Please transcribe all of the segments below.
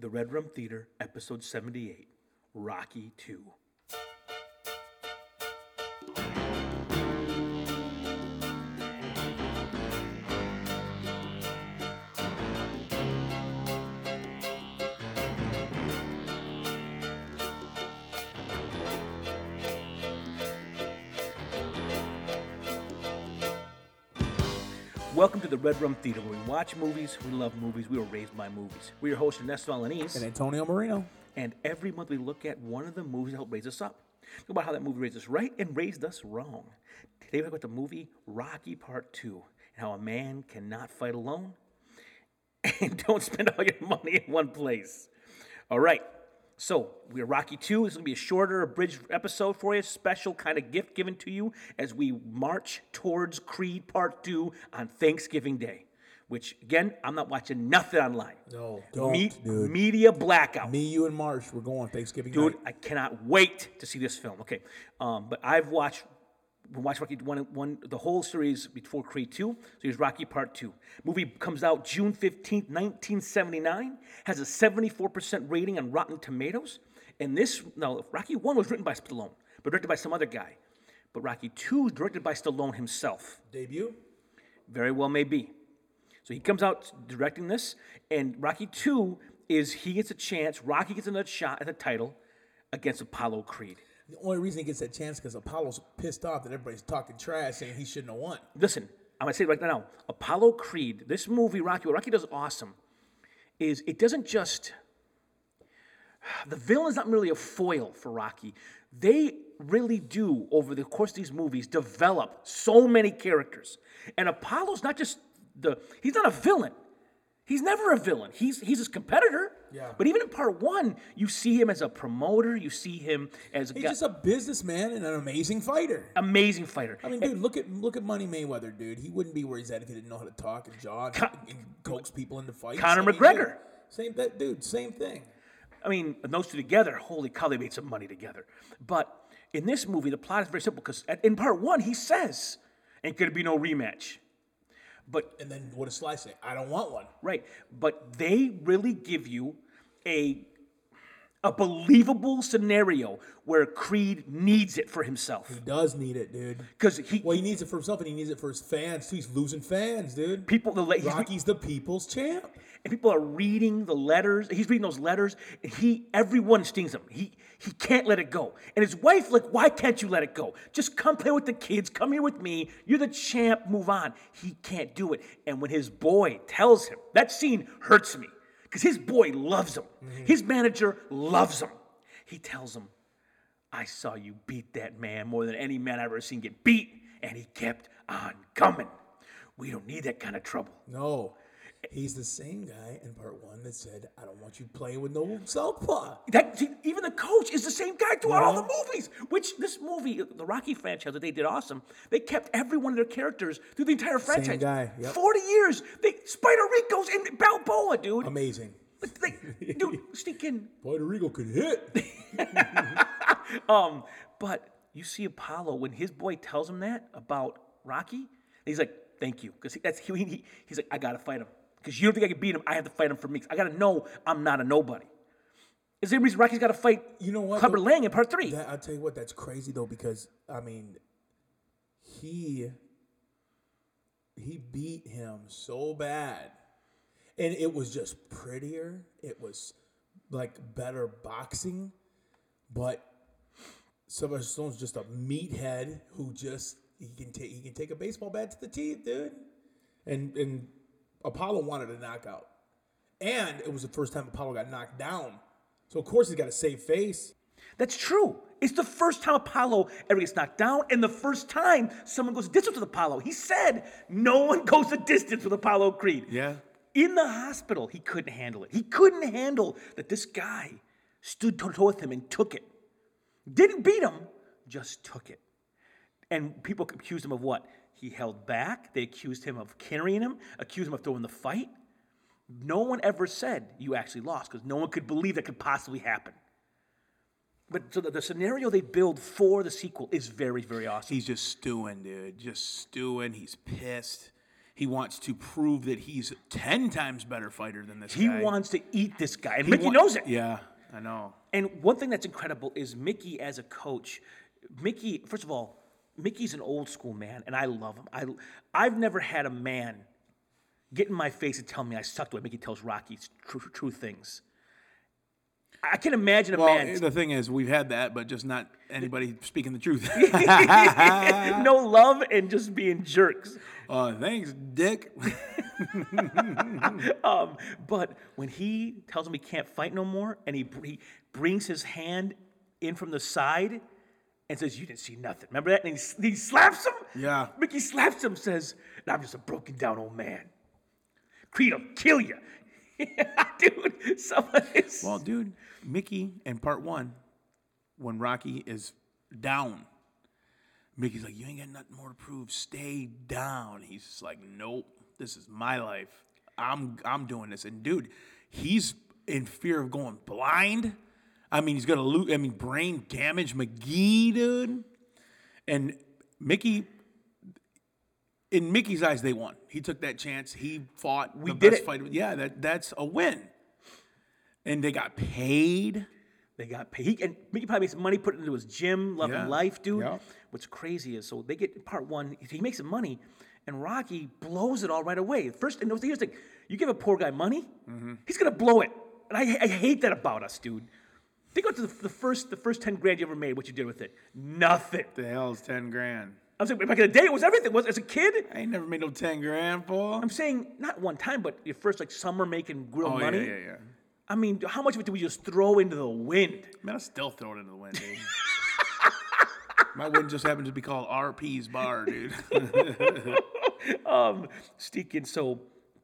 The Red Room Theater, Episode 78 Rocky 2. Welcome to the Red Room Theater, where we watch movies, we love movies, we were raised by movies. We're your hosts, Ernesto Alanese, and Antonio Marino. and every month we look at one of the movies that helped raise us up. Talk about how that movie raised us right and raised us wrong. Today we talk about the movie Rocky Part 2 and how a man cannot fight alone and don't spend all your money in one place. All right, so we're Rocky 2. This is going to be a shorter, abridged episode for you, special kind of gift given to you as we march towards Creed Part 2 on Thanksgiving Day. Which, again, I'm not watching nothing online. No, don't, Me- dude. Media blackout. Me, you, and Marsh, we're going Thanksgiving Dude, night. I cannot wait to see this film. Okay, um, but I've watched we watched Rocky one, one the whole series before Creed two. So here's Rocky Part two. Movie comes out June fifteenth, nineteen seventy nine. Has a seventy four percent rating on Rotten Tomatoes. And this now Rocky one was written by Stallone, but directed by some other guy. But Rocky two is directed by Stallone himself. Debut? Very well may be. So he comes out directing this, and Rocky 2 is he gets a chance, Rocky gets another shot at the title against Apollo Creed. The only reason he gets that chance because Apollo's pissed off that everybody's talking trash saying he shouldn't have won. Listen, I'm gonna say it right now. Apollo Creed, this movie, Rocky, what Rocky does awesome is it doesn't just the villain's not really a foil for Rocky. They really do, over the course of these movies, develop so many characters. And Apollo's not just the he's not a villain. He's never a villain. He's he's his competitor. Yeah. But even in part one, you see him as a promoter. You see him as a He's guy- just a businessman and an amazing fighter. amazing fighter. I mean, dude, look at look at Money Mayweather, dude. He wouldn't be where he's at if he didn't know how to talk and jaw and, Con- and coax people into fights. Conor McGregor. dude, Same that dude, same thing. I mean, those two together, holy cow, they made some money together. But in this movie, the plot is very simple because in part one, he says, ain't gonna be no rematch. But, And then what does Sly say? I don't want one. right, but they really give you a, a believable scenario where Creed needs it for himself. He does need it, dude. Because he, Well, he needs it for himself and he needs it for his fans too. He's losing fans, dude. people, the, he's, Rocky's the people's champ. and people are reading the letters. He's reading those letters, and he everyone stings him. He he can't let it go. And his wife, like, why can't you let it go? Just come play with the kids. Come here with me. You're the champ. Move on. He can't do it. And when his boy tells him, that scene hurts me because his boy loves him. Mm-hmm. His manager loves him. He tells him, "I saw you beat that man more than any man I've ever seen get beat," and he kept on coming. We don't need that kind of trouble. No. He's the same guy in part one that said, I don't want you playing with no southpaw. That even the coach is the same guy throughout all the movies. Which this movie, the Rocky franchise, that they did awesome. They kept every one of their characters through the entire franchise. Same guy, yep. Forty years. They Spider Rico's in Balboa, dude. Amazing. They- dude, stinking. Puerto Rico could hit. Um, but you see Apollo when his boy tells him that about Rocky, he's like, "Thank you," because that's he, he, He's like, "I gotta fight him because you don't think I can beat him. I have to fight him for me. I gotta know I'm not a nobody." Is there a reason Rocky's got to fight You know what, Clubber though? Lang in part three? That, I'll tell you what, that's crazy though, because I mean, he he beat him so bad, and it was just prettier. It was like better boxing, but Sylvester Stallone's just a meathead who just he can take he can take a baseball bat to the teeth, dude. And and Apollo wanted a knockout, and it was the first time Apollo got knocked down. So of course he's got a safe face. That's true. It's the first time Apollo ever gets knocked down, and the first time someone goes the distance with Apollo. He said no one goes the distance with Apollo Creed. Yeah. In the hospital, he couldn't handle it. He couldn't handle that this guy stood toe to toe with him and took it. Didn't beat him, just took it. And people accused him of what? He held back. They accused him of carrying him, accused him of throwing the fight. No one ever said you actually lost because no one could believe that could possibly happen. But so the, the scenario they build for the sequel is very, very awesome. He's just stewing, dude. Just stewing. He's pissed. He wants to prove that he's ten times better fighter than this guy. He guy. wants to eat this guy, and He Mickey wa- knows it. Yeah, I know. And one thing that's incredible is Mickey as a coach. Mickey, first of all, Mickey's an old school man, and I love him. I, I've never had a man get in my face and tell me I sucked the way Mickey tells Rocky true, true things. I can imagine a Well, man the thing is, we've had that, but just not anybody speaking the truth. no love and just being jerks. uh, thanks, Dick. Um, but when he tells him he can't fight no more, and he, he brings his hand in from the side and says, "You didn't see nothing." Remember that? And he, he slaps him. Yeah. Mickey slaps him, says, "And "I'm just a broken down old man. Creed will kill you." Dude, some of. Well, dude, Mickey in part one, when Rocky is down, Mickey's like, "You ain't got nothing more to prove. Stay down." He's just like, "Nope, this is my life. I'm I'm doing this." And dude, he's in fear of going blind. I mean, he's gonna lose. I mean, brain damage, McGee, dude. And Mickey, in Mickey's eyes, they won. He took that chance. He fought We did best it. fighter. Yeah, that that's a win. And they got paid. They got paid. He, and Mickey probably makes money putting it into his gym, loving Yeah. life, dude. Yeah. What's crazy is so they get part one, he makes some money, and Rocky blows it all right away. First, and here's the thing: you give a poor guy money, Mm-hmm. he's gonna blow it, and I, I hate that about us, dude. Think about the, the first the first ten grand you ever made. What you did with it? Nothing. The hell's ten grand? I'm saying back in the day, it was everything. Was as a kid. I ain't never made no ten grand, fool. I'm saying not one time, but your first like summer making real Oh money. yeah, yeah, yeah. I mean, how much of it did we just throw into the wind? Man, I still throw it into the wind, dude. My wind just happened to be called RP's bar, dude. um, Steakin, so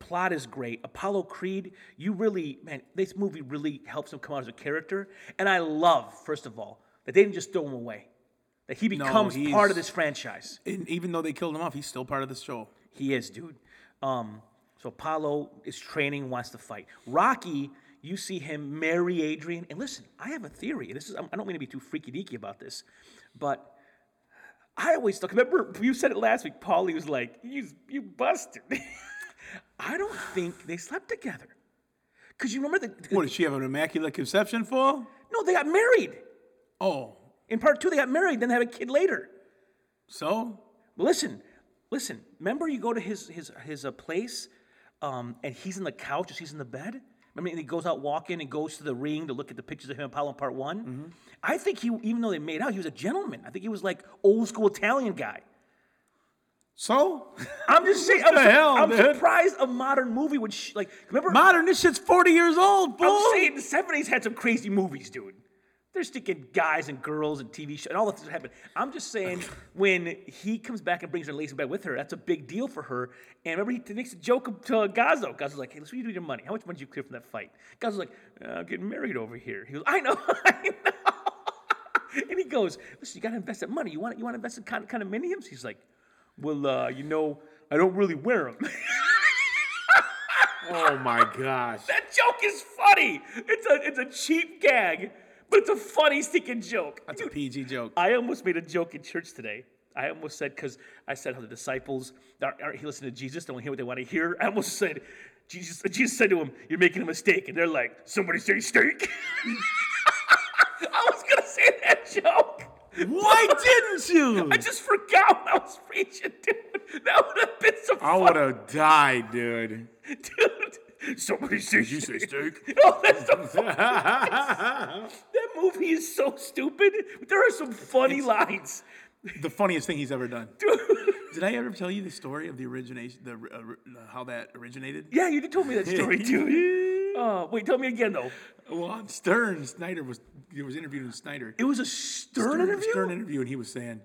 plot is great. Apollo Creed, you really, man, this movie really helps him come out as a character. And I love, first of all, that they didn't just throw him away. That he becomes part of this franchise. and even though they killed him off, he's still part of the show. He is, dude. Um, so Apollo is training, wants to fight. Rocky, you see him marry Adrian. And listen, I have a theory. This is I don't mean to be too freaky deaky about this, but I always thought. Remember, you said it last week. Paulie was like, "You, you busted." I don't think they slept together. Cause you remember the What did she have an immaculate conception for? no, they got married. Oh, In part two, they got married, then they had a kid later. so listen, listen. Remember, you go to his his his uh, place, um, and he's in the couch, or he's in the bed. Remember, and he goes out walking and goes to the ring to look at the pictures of him and Apollo in Part One. Mm-hmm. I think he, even though they made out, he was a gentleman. I think he was like old school Italian guy. So I'm just saying. I'm, su- hell, I'm surprised a modern movie would sh- like. Remember, modern. This shit's forty years old, fool. I'm saying the '70s had some crazy movies, dude. They're sticking guys and girls and TV shows and all that stuff happened. I'm just saying when he comes back and brings her lazy bed with her, that's a big deal for her. And remember, he makes a joke to Gazzo. Gazzo's like, "Hey, let's what you do with your money? How much money did you clear from that fight?" Gazzo's like, uh, "I'm getting married over here." He goes, "I know, I know." and he goes, "Listen, you got to invest that money. You want you want to invest in con- condominiums?" He's like, "Well, uh, you know, I don't really wear them." Oh my gosh. That joke is funny. It's a it's a cheap gag, but it's a funny stinking joke. That's a PG joke. I almost made a joke in church today. I almost said because I said how the disciples aren't, aren't he listening to Jesus, don't hear what they want to hear. I almost said Jesus. Jesus said to him, "You're making a mistake," and they're like, "Somebody say steak." I was gonna say that joke. Why didn't you? I just forgot when I was preaching, dude. That would have been so I would have died, dude. dude. Somebody say You say steak? Oh, that's so that movie is so stupid. There are some funny lines. the funniest thing he's ever done. Dude. Did I ever tell you the story of the origination, the uh, how that originated? Yeah, you told me that story too. Oh, wait, tell me again though. Well, on Stern, Schneider was he was interviewing Schneider. It was a Stern, interview. Stern interview, and he was saying,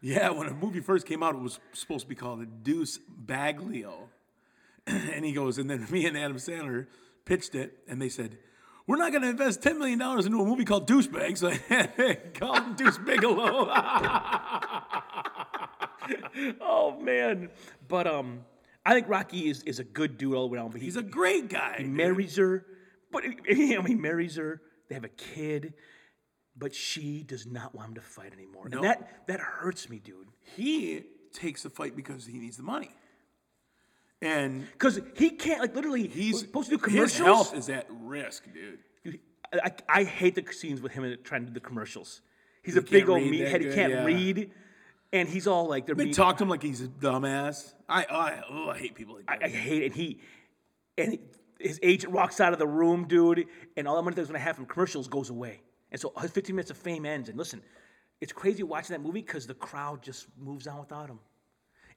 "Yeah, when a movie first came out, it was supposed to be called Deuce Baglio." and he goes, and then me and Adam Sandler pitched it, and they said, "We're not going to invest ten million dollars into a movie called Douchebag, so I called him Deuce Bigalow." Oh man, but um, I think Rocky is, is a good dude all around. But he, He's a great guy. he dude. marries her, but you know, he marries her. They have a kid, but she does not want him to fight anymore, No. and that that hurts me, dude. he takes the fight because he needs the money. and Because he can't, like, literally, he's supposed to do commercials. his health is at risk, dude. Dude, I, I hate the scenes with him and trying to do the commercials. He's a big old meathead. He can't yeah. read, and he's all like, "They're They talk to him like he's a dumbass. I I, oh, I hate people like that. I hate it. And he, and his agent walks out of the room, dude, and all the money that's going to have from commercials goes away. And so his 15 minutes of fame ends. And listen, it's crazy watching that movie because the crowd just moves on without him.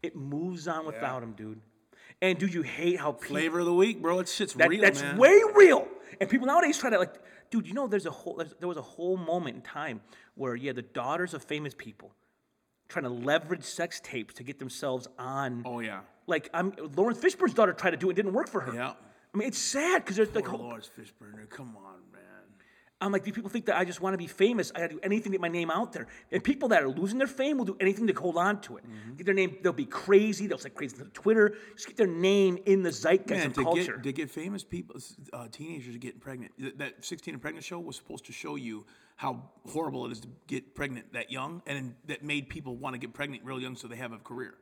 It moves on without him, dude. And do you hate how people Flavor of the week, bro. It's shit's that, real, that's man. way real. And people nowadays try to like, dude, you know, there's a whole, there's, there was a whole moment in time where, yeah, the daughters of famous people trying to leverage sex tapes to get themselves on. oh yeah, Like, I'm Laurence Fishburne's daughter tried to do it, it didn't work for her. yeah. I mean, it's sad because there's like, Poor whole- Lawrence Fishburne. Come on. I'm like, these people think that I just want to be famous. I got to do anything to get my name out there. And people that are losing their fame will do anything to hold on to it. Mm-hmm. Get their name. They'll be crazy. They'll say crazy on Twitter. Just get their name in the zeitgeist Man, of to culture. get to get famous people, uh, teenagers getting pregnant. That 16 and pregnant show was supposed to show you how horrible it is to get pregnant that young, and that made people want to get pregnant real young so they have a career.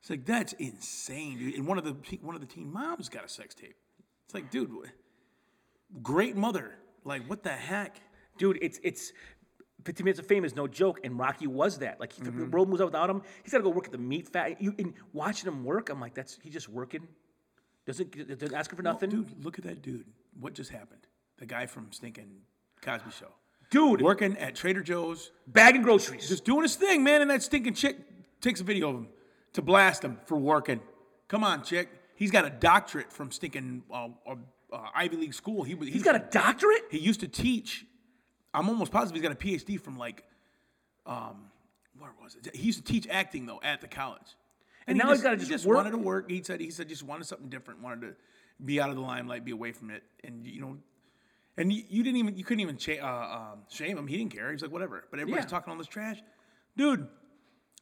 It's like that's insane, dude. And one of the one of the teen moms got a sex tape. It's like, dude, great mother. Like, what the heck? dude, it's it's 15 minutes of fame is no joke, and Rocky was that. Like, if Mm-hmm. the world moves on without him, he's got to go work at the meat fat. You, and watching him work, I'm like, that's he's just working. Doesn't doesn't ask him for nothing, Dude, look at that dude. What just happened? The guy from stinking Cosby Show. Dude, Working at Trader Joe's, bagging groceries. just doing his thing, man. And that stinking chick takes a video of him to blast him for working. Come on, chick. He's got a doctorate from stinking uh, uh, Ivy League school. He was- he's got a doctorate. he used to teach. I'm almost positive he's got a PhD from like, um, where was it? He used to teach acting though at the college. And he now he's gotta he just just work- wanted to work. He said he said just wanted something different. Wanted to be out of the limelight, be away from it, and you know. And you, you didn't even you couldn't even cha- uh, um, shame him. He didn't care. He's like whatever. But everybody's Yeah. talking all this trash, dude.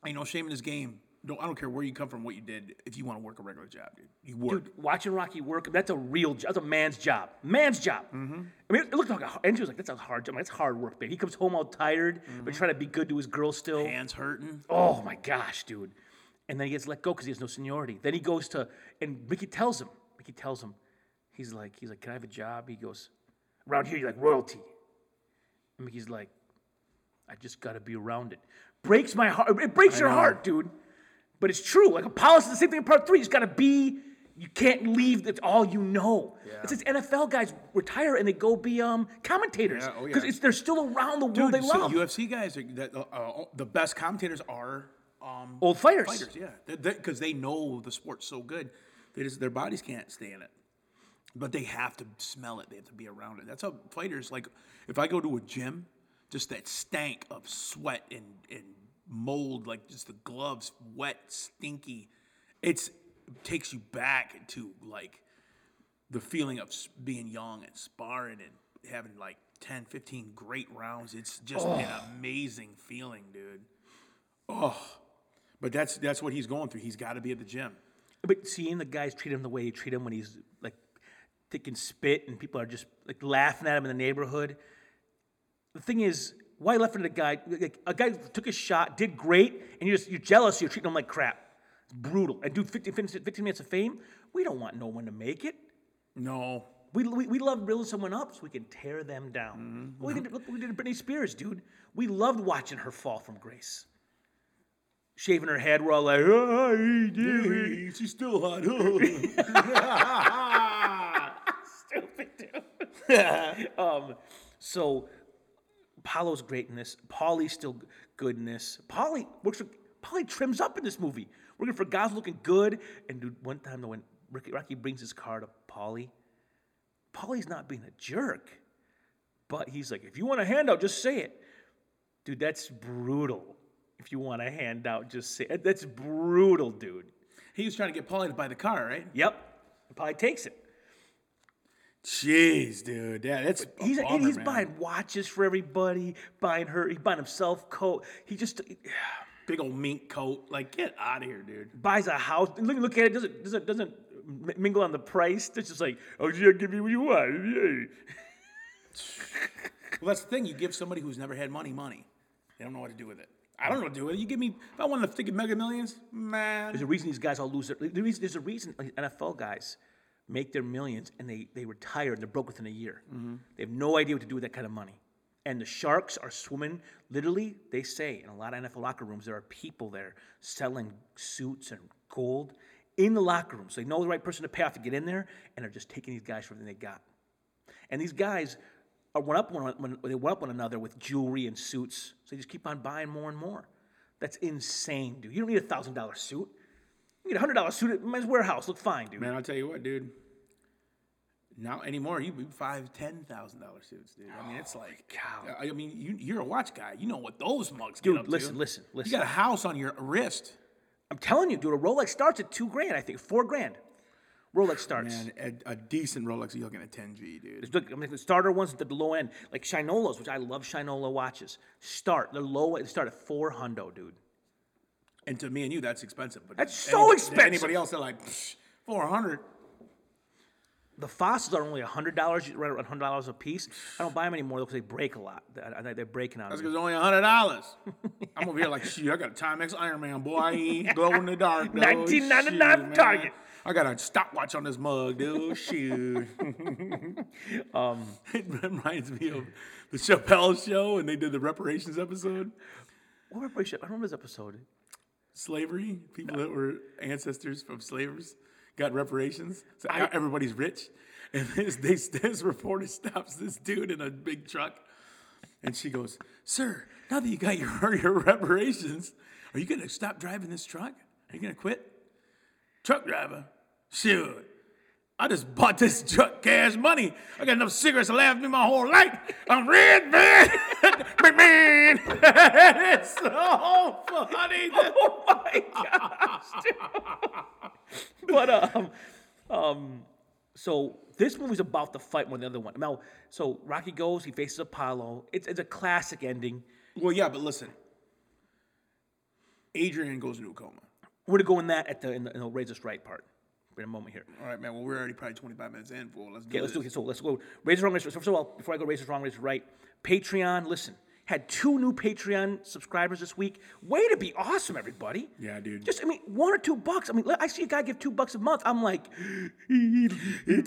You know, shaming his game. Don't, I don't care where you come from, what you did. If you want to work a regular job, dude, you work. Dude, watching Rocky work, that's a real job. That's a man's job. Man's job. Mm-hmm. I mean, it looked like a, and she was like, that's a hard job. That's hard work, babe. He comes home all tired, Mm-hmm. but trying to be good to his girl still. Hands hurting. Oh my gosh, dude. And then he gets let go because he has no seniority. Then he goes to, and Mickey tells him, Mickey tells him, he's like, he's like, can I have a job? He goes, around here, you're like royalty. And Mickey's like, I just got to be around it. Breaks my heart. It breaks your heart, dude. But it's true. Like Apollos is the same thing in part three. You just got to be. You can't leave. That's all you know. It's these NFL guys retire and they go be um commentators Yeah, oh, yeah. because they're still around the world Dude, they so love. UFC guys are that, uh, uh, the best commentators are um, Old fighters. fighters, yeah, because they know the sport so good, they just their bodies can't stay in it, but they have to smell it. They have to be around it. That's how fighters like. If I go to a gym, just that stank of sweat and and mold, like just the gloves, wet, stinky. It's takes you back to like the feeling of being young and sparring and having like 10, 15 great rounds. It's just an amazing feeling, dude. Oh, but that's that's what he's going through. He's got to be at the gym. But seeing the guys treat him the way he treat him when he's like taking spit and people are just like laughing at him in the neighborhood. The thing is, why left for the guy? Like, a guy took a shot, did great, and you're just you're jealous. You're treating him like crap. It's brutal. And dude, 15, 15 minutes of fame. We don't want no one to make it. No, We, we, we love building someone up so we can tear them down. We, did, look what we did to Britney Spears, dude. We loved watching her fall from grace. Shaving her head, we're all like, oh, he did it." she's still hot. stupid, dude. um, so Apollo's greatness. Paulie's still goodness. Paulie works for. Paulie trims up in this movie, working for God's looking good. And dude, one time when Ricky, Rocky brings his car to Paulie, Paulie's not being a jerk, but he's like, if you want a handout, just say it, dude. That's brutal. If you want a handout, just say it. That's brutal, dude. he was trying to get Paulie to buy the car, right? Yep. And Paulie takes it. Jeez, dude. Yeah, that's a He's, bummer, he's man. buying watches for everybody, buying her, he buying himself coat. He just big old mink coat. Like, get out of here, dude. buys a house. Look, look at it. Doesn't doesn't doesn't mingle on the price. It's just like, oh, yeah, give me what you want. Yeah. Well, that's the thing. You give somebody who's never had money money, they don't know what to do with it. I don't know, what to do with it. You give me if I wanted to think of Mega Millions, man. There's a reason these guys all lose their. There's a reason NFL guys make their millions and they, they retire and they're broke within a year. Mm-hmm. They have no idea what to do with that kind of money. And the Sharks are swimming. Literally, they say in a lot of NFL locker rooms, there are people there selling suits and gold in the locker room. So they know the right person to pay off to get in there, and they're just taking these guys for everything they got. And these guys are one up one, one they one up one another with jewelry and suits. So they just keep on buying more and more. That's insane, dude. You don't need a thousand dollar suit. You get a hundred dollar suit at Men's Wearhouse. Look fine, dude. Man, I'll tell you what, dude. Not anymore. You be five, ten thousand dollar suits, dude. I mean, it's oh like, God. I mean, you, you're a watch guy. You know what those mugs Dude, get up listen, to. listen, You listen. got a house on your wrist, I'm telling you, dude. A Rolex starts at two grand. I think four grand. Rolex starts. man. A, a decent Rolex, you're looking at 10G, dude. Look, I mean, the starter ones at the low end, like Shinolas, which I love Shinola watches. Start the low end. Start at four hundo, dude. And to me and you, that's expensive. But That's so to expensive. Anybody else, they're like four hundred. The Fossils are only hundred dollars, right around hundred dollars a piece. I don't buy them anymore because they break a lot. I- I- They're breaking on That's me. because it's only hundred dollars. I'm over here like, shoot, I got a Timex Iron Man, boy, i glow in the dark. dude. 1999 Shoot, man. Target. I got a stopwatch on this mug, dude. Shoot. um, it reminds me of the Chappelle show, and they did the reparations episode. What reparation? I don't remember this episode. Slavery, people that were ancestors from slavers got reparations. So everybody's rich. And this, they, this reporter stops this dude in a big truck. And she goes, Sir, now that you got your, your reparations, are you going to stop driving this truck? Are you going to quit? Truck driver, shoot. I just bought this truck cash money. I got enough cigarettes to last me my whole life. I'm red, man. it's so funny. Oh my gosh! but um, um, so this movie's about the fight more than the other one. Now, so Rocky goes, he faces Apollo. It's it's a classic ending. Well, yeah, but listen. Adrian goes into a coma. We're gonna go in that at the in the, in the Razor Strike part. In a moment here. All right, man. Well, we're already probably 25 minutes in. Fool. Let's do Okay, let's do it. So let's go. Razor wrong, razor. First of all, before I go razor wrong, razor right. Patreon. Listen, had two new Patreon subscribers this week. Way to be awesome, everybody. Yeah, dude. Just I mean, one or two bucks. I mean, I see a guy give two bucks a month. I'm like, two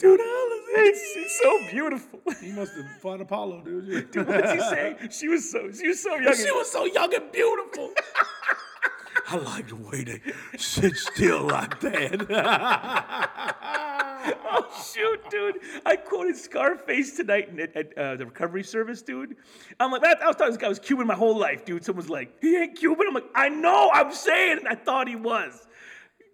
dollars. She's so beautiful. He must have fought Apollo, dude. Dude, what's he say? She was so she was so young. she was so young and beautiful. I like the way they sit still like that. Oh shoot, dude! I quoted Scarface tonight at, at uh, the recovery service, dude. I'm like, man, I was thought this guy was Cuban my whole life, dude. Someone's like, he ain't Cuban. I'm like, I know, I'm saying. I thought he was.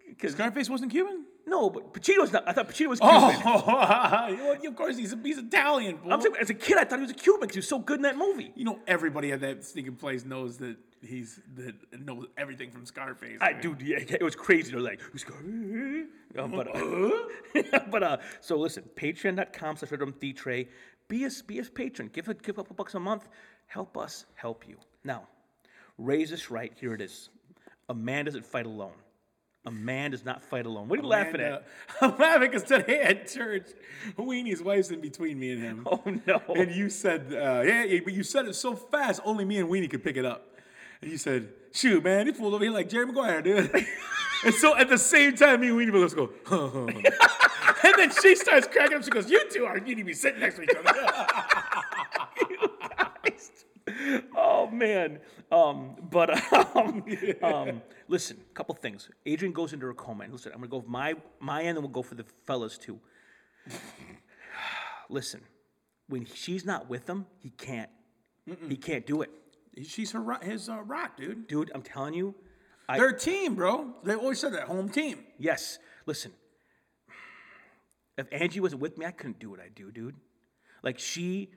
Because Scarface wasn't Cuban? no, but Pacino's not. I thought Pacino was Cuban. Oh, of course he's he's Italian. Saying, as a kid, I thought he was a Cuban because he was so good in that movie. you know, everybody at that sneaking place knows that he's that knows everything from Scarface. I man. dude, yeah, it was crazy. They're like, who's Scarface? Um, but uh, but uh, so listen, patreon.com slash Redrum Tray. Be a be a patron. Give a give a couple bucks a month. Help us help you. Now, raise this right. Here it is. A man doesn't fight alone. A man does not fight alone. What are you laughing at? I'm laughing because today at church, Weenie's wife's in between me and him. Oh no! And you said, uh, yeah, yeah, but you said it so fast, only me and Weenie could pick it up. And you said, shoot, man, this fool over here like Jerry Maguire, dude. and so at the same time, me and Weenie both go, huh, huh, huh. and then she starts cracking up. She goes, you two are, you need to be sitting next to each other. oh man. Um, but um, um, listen, a couple things. Adrian goes into her coma. And listen, I'm gonna go for my my end, and we'll go for the fellas too. listen, when she's not with him, he can't. He can't do it, She's her, his uh, rock, dude. dude. I'm telling you. I, They're a team, bro. They always said that, home team. yes. Listen. If Angie wasn't with me, I couldn't do what I do, dude. Like she,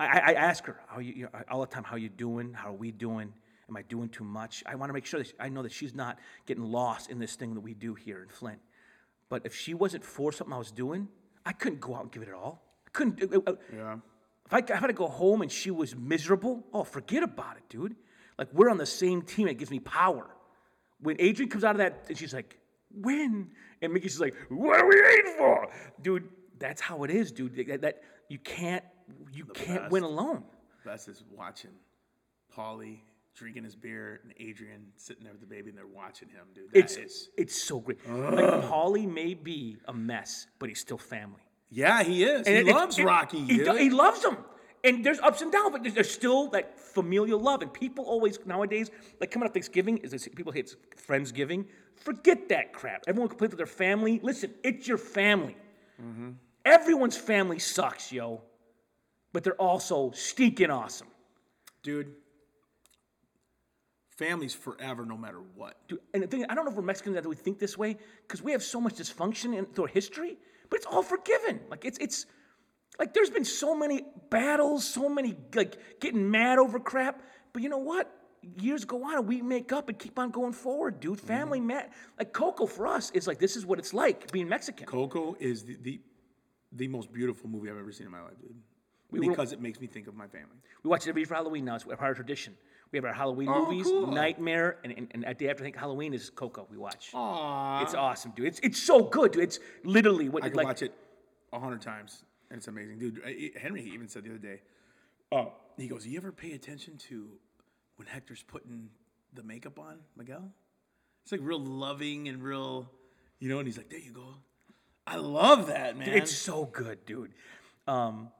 I, I ask her how you, you know, all the time. How you doing? How are we doing? Am I doing too much? I want to make sure that I know that she's not getting lost in this thing that we do here in Flint. But if she wasn't for something I was doing, I couldn't go out and give it all. I couldn't. uh, uh, Yeah. If I, if I had to go home and she was miserable, oh, forget about it, dude. Like we're on the same team. It gives me power. When Adrian comes out of that, and she's like, when? and Mickey's just like, "What are we waiting for, dude?" That's how it is, dude. That, that you can't you can't win alone. Best is watching Paulie, drinking his beer and Adrian sitting there with the baby and they're watching him, dude. That It's is- it's so great. Like Paulie may be a mess, but he's still family. Yeah, he is. And he it- loves it- Rocky. He, he loves him. And there's ups and downs, but there's, there's still that familial love. And people always nowadays, like coming up Thanksgiving, is this, people hate Friendsgiving. Forget that crap. Everyone complains with their family. Listen, it's your family. Mm-hmm. Everyone's family sucks, yo. But they're also stinking awesome. dude. Family's forever, no matter what. Dude, and the thing, I don't know if we're Mexicans that we think this way because we have so much dysfunction in through our history, but it's all forgiven. Like it's it's like there's been so many battles, so many like getting mad over crap. But you know what? Years go on, and we make up and keep on going forward, dude. Mm-hmm. Family, man. Like Coco for us is like this is what it's like being Mexican. Coco is the, the the most beautiful movie I've ever seen in my life, dude. Were- because it makes me think of my family. We watch it every year for Halloween now. It's part of our tradition. We have our Halloween Oh, movies, cool. Nightmare, and, and, and a day after I think Halloween is Coco. We watch. Aww. It's awesome, dude. It's it's so good, dude. It's literally what I can like watch it a hundred times, and it's amazing, dude. I- I- Henry even said the other day, oh, he goes, Do "You ever pay attention to when Hector's putting the makeup on Miguel? It's like real loving and real, you know." And he's like, "There you go." I love that, man. It's so good, dude. Um,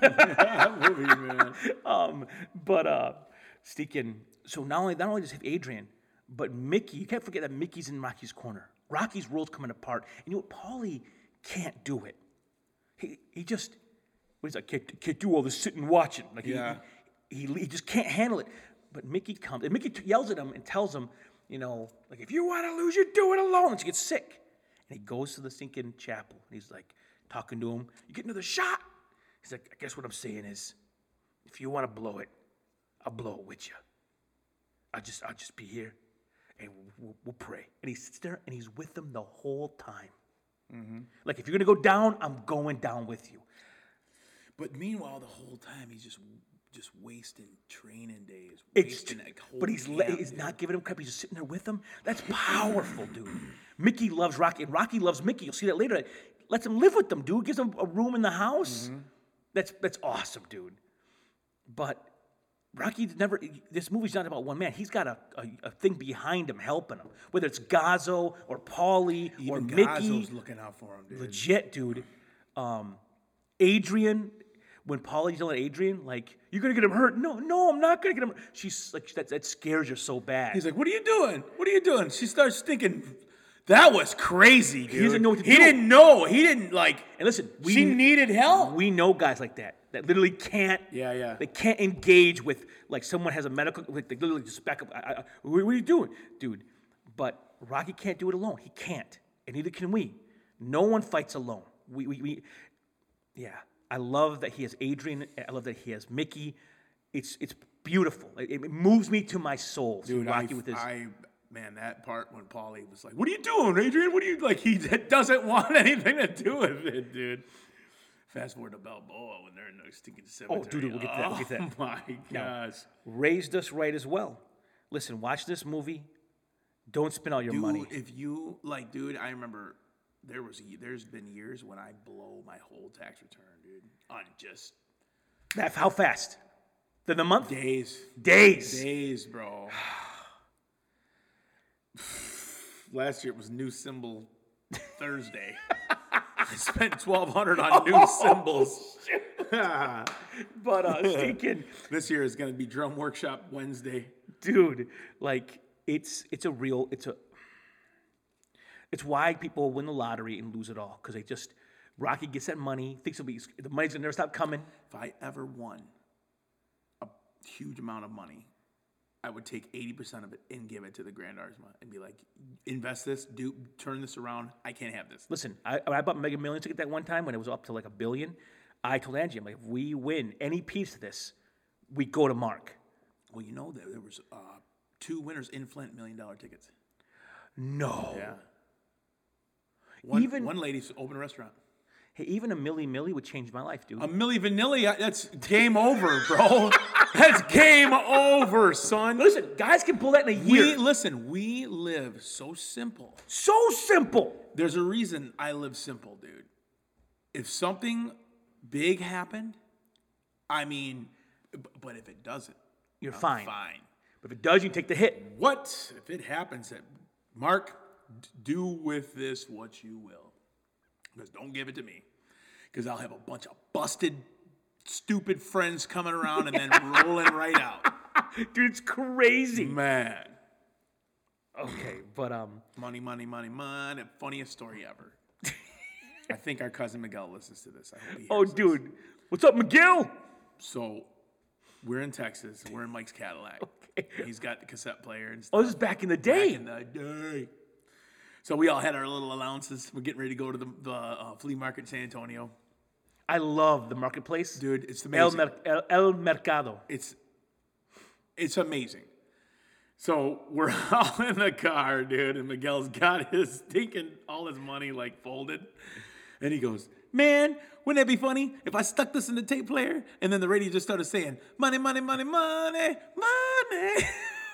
that movie, man. um, but uh, Steakin. So not only not only does he have Adrian, but Mickey. You can't forget that Mickey's in Rocky's corner. Rocky's world's coming apart, and you know what? Paulie can't do it. He he just what he's like can't, can't do all this sitting and watching. Like he- Yeah. he, he he just can't handle it. But Mickey comes and Mickey yells at him and tells him, you know, like if you want to lose, you do it alone. And she gets sick, and he goes to the sinking chapel. And he's like talking to him. You get another shot. He's like, I guess what I'm saying is, if you want to blow it, I'll blow it with you. I'll just I'll just be here, and we'll, we'll pray. And he sits there and he's with them the whole time. Like if you're gonna go down, I'm going down with you. But meanwhile, the whole time he's just just wasting training days. It's wasting whole but he's camp, he's dude. not giving him crap. He's just sitting there with him. That's powerful, dude. Mickey loves Rocky, and Rocky loves Mickey. You'll see that later. Lets him live with them, dude. Gives him a room in the house. Mm-hmm. That's that's awesome, dude. But Rocky never. This movie's not about one man. He's got a, a, a thing behind him helping him, whether it's Gazzo or Paulie or Even Mickey. Gazzo's looking out for him, dude. Legit, dude. Um, Adrian, when Paulie's yelling at Adrian, like, you're gonna get him hurt. No, no, I'm not gonna get him hurt. She's like, that, that scares her so bad. He's like, "What are you doing? What are you doing?" She starts thinking, "That was crazy, dude." doesn't know what to he do. didn't know. He didn't like. and listen, we, she needed help. we know guys like that that literally can't. Yeah, yeah. They can't engage with like someone has a medical. Like they literally just back up. I, I, what, what are you doing, dude? But Rocky can't do it alone. He can't, and neither can we. No one fights alone. We, we, we yeah. I love that he has Adrian. I love that he has Mickey. It's it's beautiful. It, it moves me to my soul. Dude, Rocky I, with his. I, man, that part when Paulie was like, "What are you doing, Adrian? What are you like?" He doesn't want anything to do with it, dude. Fast forward to Balboa when they're in the stinking cemetery. Oh, dude, we'll get to that, we'll get to that. Oh my gosh, raised us right as well. Listen, watch this movie. Don't spend all your dude! money. If you like, dude, I remember there was there's been years when I blow my whole tax return, dude, on just That, how fast? Then the month? days. Days. Days, bro. Last year it was new cymbal Thursday. I spent twelve hundred on new cymbals. But uh, this year is going to be drum workshop Wednesday. dude, like it's it's a real it's a it's why people win the lottery and lose it all because they just Rocky gets that money, thinks it'll be the money's gonna never stop coming. If I ever won a huge amount of money, I would take eighty percent of it and give it to the Grand Arzma and be like, invest this, do turn this around. I can't have this. Listen, I, I bought Mega Millions ticket that one time when it was up to like a billion. I told Angie, I'm like, if we win any piece of this, we go to Mark. Well, you know there there was uh, two winners in Flint million dollar tickets. No. Yeah. One, Even- one lady's opened a restaurant. Hey, even a Millie Millie would change my life, dude. A Milli vanilli, uh, that's game over, bro. that's game over, son. Listen, guys can pull that in a We year. listen. We live so simple. so simple. There's a reason I live simple, dude. If something big happened, I mean, but if it doesn't, you're fine. Fine. But if it does, you take the hit. What if it happens that Mark, d- do with this what you will? Because don't give it to me. Because I'll have a bunch of busted, stupid friends coming around and then rolling right out. Dude, it's crazy. Man. Okay, but um, Money, money, money, money. Funniest story ever. I think our cousin Miguel listens to this. I hope he oh, hears this. dude, what's up, Miguel? So we're in Texas. We're in Mike's Cadillac. Okay. He's got the cassette player and Oh, this is back in the day. back in the day. So we all had our little allowances. We're getting ready to go to the, the uh, flea market in San Antonio. I love the marketplace. Dude, it's El, amazing. Mer- El, El Mercado. It's it's amazing. So we're all in the car, dude, and Miguel's got his taking all his money like folded, and he goes, "Man, wouldn't that be funny if I stuck this in the tape player and then the radio just started saying money, money, money, money, money."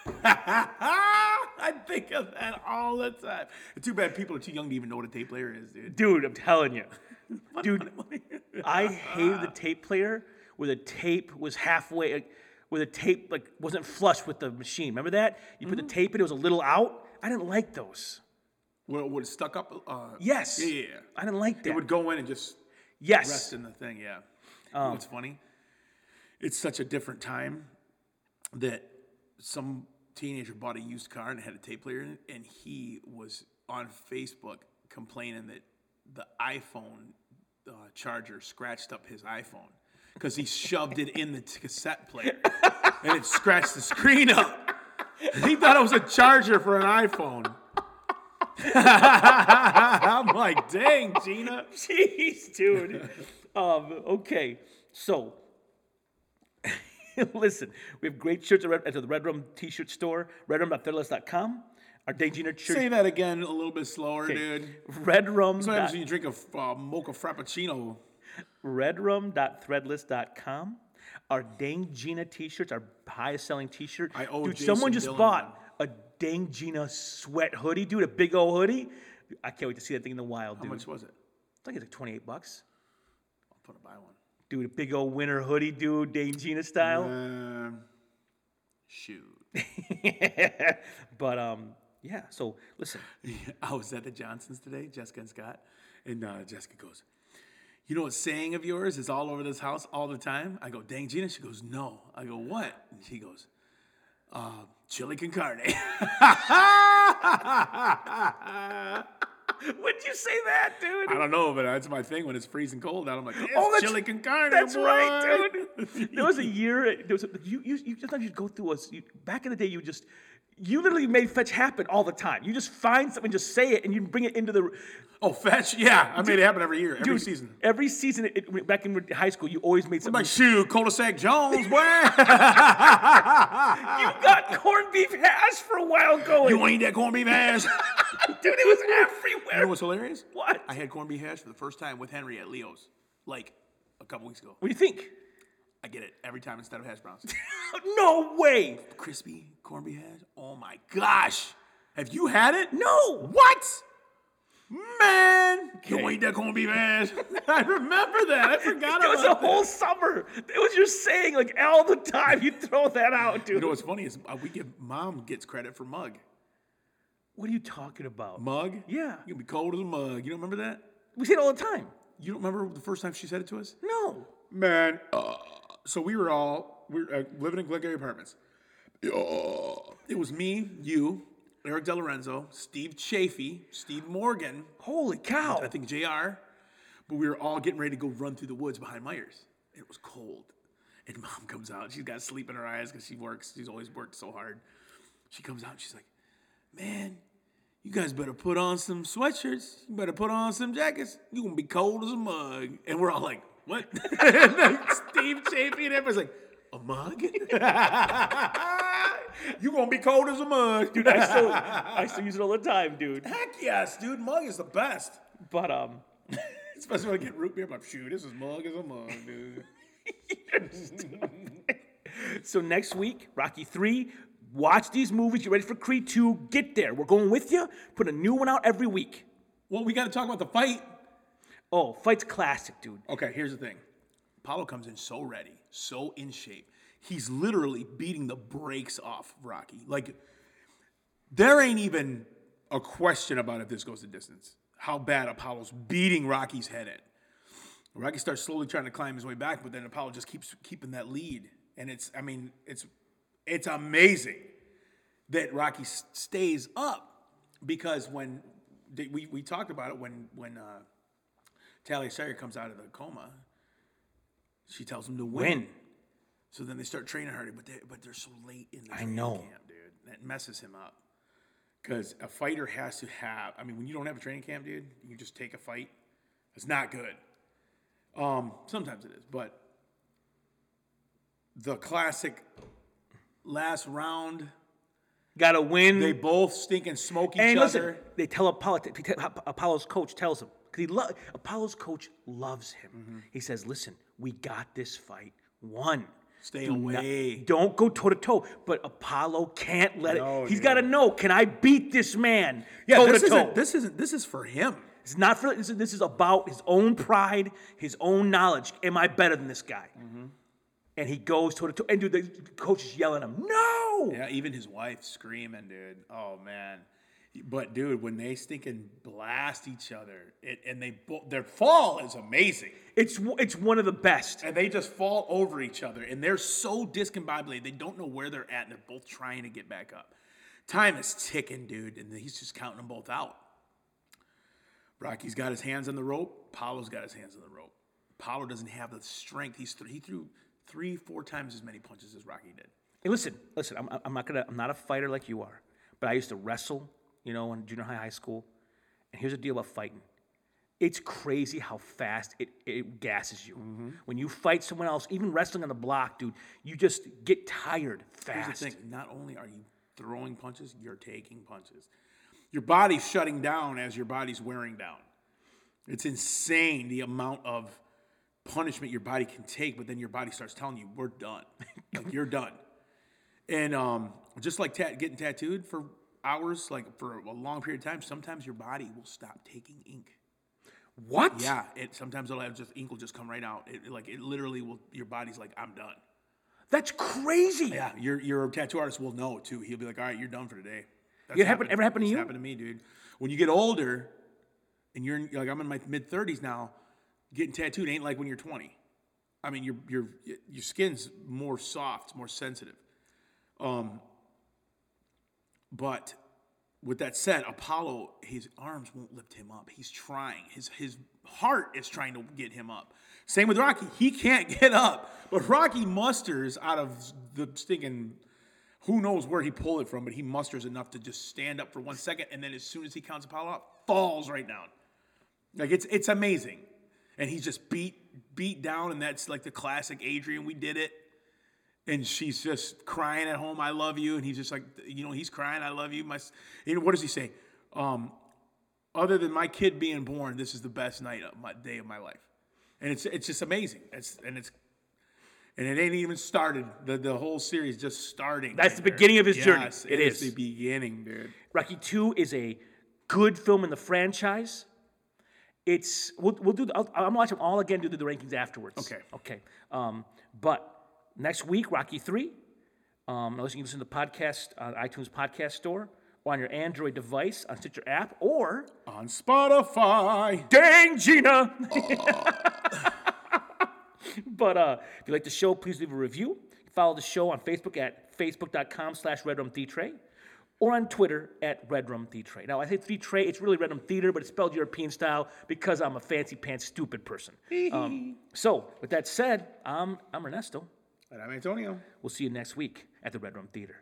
I think of that all the time. Too bad people are too young to even know what a tape player is, dude. Dude, I'm telling you. Dude, I hated the tape player where the tape was halfway, like, where the tape like wasn't flush with the machine. Remember that? You put the tape in, it was a little out. I didn't like those. What, what stuck up? Uh, Yes. Yeah, yeah, yeah. I didn't like that. It would go in and just yes. rest in the thing. Yeah. Um, What's funny? It's such a different time that some teenager bought a used car and had a tape player in it, and he was on Facebook complaining that the iPhone uh, charger scratched up his iPhone because he shoved it in the t- cassette player and it scratched the screen up. He thought it was a charger for an iPhone. I'm like, dang, Gina. Jeez, dude. um, okay, so listen, we have great shirts at, the Red Room T-shirt store, redrum.threadless.com. Our Dangina shirt, Say that again a little bit slower, dude. redrum. What happens when you drink a uh, mocha frappuccino? redrum.threadless.com. Our Dang Gina t-shirts, our highest selling t-shirt. I owe dude, Jason someone just Dillon bought a Dang Gina sweat hoodie, dude, a big old hoodie. I can't wait to see that thing in the wild, How dude. How much was it? I think it's like 28 bucks. I'll put it buy one. Dude, a big old winter hoodie, dude, Dang Gina style. Um, shoot. but um, yeah, so listen. I was at the Johnsons today, Jessica and Scott, and uh, Jessica goes, "You know what saying of yours is all over this house all the time?" I go, "Dang, Gina." She goes, "No." I go, "What?" And she goes, uh, "Chili con carne." When'd you say that, dude? I don't know, but that's my thing when it's freezing cold out. I'm like, "It's Oh, that's- chili con carne." That's boy." right, dude. There was a year. There was a, you. You. You sometimes you'd go through us. Back in the day, you just. You literally made fetch happen all the time. You just find something, just say it, and you bring it into the. Oh, fetch! Yeah, I made it happen every year, every Dude, season. Every season, it, back in high school, you always made I'm something. like, shoot, cul-de-sac Jones, boy. you got corned beef hash for a while going. you want to eat that corned beef hash? Dude, it was everywhere. You know what's hilarious? What? I had corned beef hash for the first time with Henry at Leo's, like a couple weeks ago. What do you think? I get it every time instead of hash browns. No way. Crispy corned beef hash. Oh my gosh! Have you had it? No. What? Man, you Okay. to eat that corned beef hash? I remember that. I forgot about It It was a whole summer. It was your saying like all the time. You throw that out, dude. You know what's funny is uh, we give mom gets credit for mug. what are you talking about? Mug? Yeah. You can be cold as a mug. You don't remember that? We say it all the time. You don't remember the first time she said it to us? No. Man, uh, so we were all we were uh, living in Glengarry Apartments. It was me, you, Eric DeLorenzo, Steve Chafee, Steve Morgan, Holy cow. I think Jr. But we were all getting ready to go run through the woods behind Myers. It was cold, and mom comes out. She's got sleep in her eyes because she works. She's always worked so hard. She comes out. and She's like, "Man, you guys better put on some sweatshirts. You better put on some jackets. You gonna be cold as a mug." And we're all like, "What?" Steve Chafee and everybody's like, "A mug? you gonna be cold as a mug, dude?" I still, I still use it all the time, dude. Heck yes, dude. Mug is the best. But um, Especially when I get root beer, I'm like, shoot, this is mug as a mug, dude. so next week, Rocky Three. Watch these movies. You ready for Creed Two? Get there. We're going with you. Put a new one out every week. well, we got to talk about the fight. Oh, fight's classic, dude. Okay, here's the thing. Apollo comes in so ready, so in shape. he's literally beating the brakes off Rocky. Like, there ain't even a question about if this goes the distance. How bad Apollo's beating Rocky's head in. Rocky starts slowly trying to climb his way back, but then Apollo just keeps keeping that lead. And it's, I mean, it's, it's amazing that Rocky stays up because when we, we talked about it when when uh, Talia Shire comes out of the coma, she tells him to win. Win. So then they start training harder, but they but they're so late in the I training know. camp, dude. That messes him up. Because a fighter has to have. I mean, when you don't have a training camp, dude, you just take a fight. It's not good. Um, sometimes it is, but the classic last round, Got to win. they both stink and smoke each and listen, other. they tell Apollo. they tell- Apollo's coach tells him because he lo- Apollo's coach loves him. Mm-hmm. He says, "Listen, we got this fight won." Stay Do not- away. don't go toe to toe. But Apollo can't let No, it. He's got to know: Can I beat this man Yeah, toe this to isn't, this isn't. This is for him. It's not for this. Is, this is about his own pride, his own knowledge. Am I better than this guy? Mm-hmm. And he goes toe to toe. And dude, the coach is yelling at him, "No!" Yeah, even his wife screaming, dude. Oh man. But dude, when they stinking blast each other, it, and they their fall is amazing, It's it's one of the best. and they just fall over each other, and they're so discombobulated they don't know where they're at, and they're both trying to get back up. Time is ticking, dude, and he's just counting them both out. Rocky's got his hands on the rope. Paulo's got his hands on the rope. Paulo doesn't have the strength. He's th- he threw three, four times as many punches as Rocky did. Hey, listen, listen. I'm, I'm not gonna. I'm not a fighter like you are, but I used to wrestle. You know, in junior high, high school. And here's the deal about fighting. It's crazy how fast it, it gasses you. Mm-hmm. When you fight someone else, even wrestling on the block, dude, you just get tired Here's fast. the thing: not only are you throwing punches, you're taking punches. Your body's shutting down as your body's wearing down. It's insane the amount of punishment your body can take, but then your body starts telling you, "We're done. like you're done." And um, just like tat- getting tattooed for hours, like for a long period of time, sometimes your body will stop taking ink. What? Yeah, it sometimes it'll have just ink will just come right out. It, like it literally will. Your body's like, "I'm done." That's crazy. Yeah, your your tattoo artist will know too. He'll be like, "All right, you're done for today." That's It happened. ever happen to you? Happened to me, dude. When you get older, and you're like, I'm in my mid 30s now. Getting tattooed ain't like when you're 20. I mean, your your your skin's more soft, more sensitive. Um, but with that said, Apollo, his arms won't lift him up. He's trying. His his heart is trying to get him up. Same with Rocky. He can't get up. But Rocky musters out of the stinking who knows where he pulled it from, but he musters enough to just stand up for one second, and then as soon as he counts Apollo out, falls right down. Like it's it's amazing. And he's just beat beat down, and that's like the classic Adrian, we did it. And she's just crying at home, I love you. And he's just like, you know, he's crying, I love you. My, you know, what does he say? Um, other than my kid being born, this is the best night of my day of my life. And it's it's just amazing. It's and it's and it ain't even started. The the whole series just starting. That's right the there. beginning of his journey. Yes, It is is. the beginning, dude. Rocky Two is a good film in the franchise. It's we'll, we'll do. The, I'll, I'm watching them all again. Do the rankings afterwards. Okay. Okay. Um, but next week, Rocky Three. Um, unless you can listen to the podcast on iTunes podcast store or on your Android device on Stitcher app or On Spotify. Dang Gina. but uh, if you like the show, please leave a review. Follow the show on Facebook at facebook.com slash redrumtheatre or on Twitter at redrumtheatre. Now, I say theatre, it's really Redrum Theater, but it's spelled European style because I'm a fancy pants stupid person. Um, so, with that said, I'm, I'm Ernesto. And I'm Antonio. We'll see you next week at the Redrum Theater.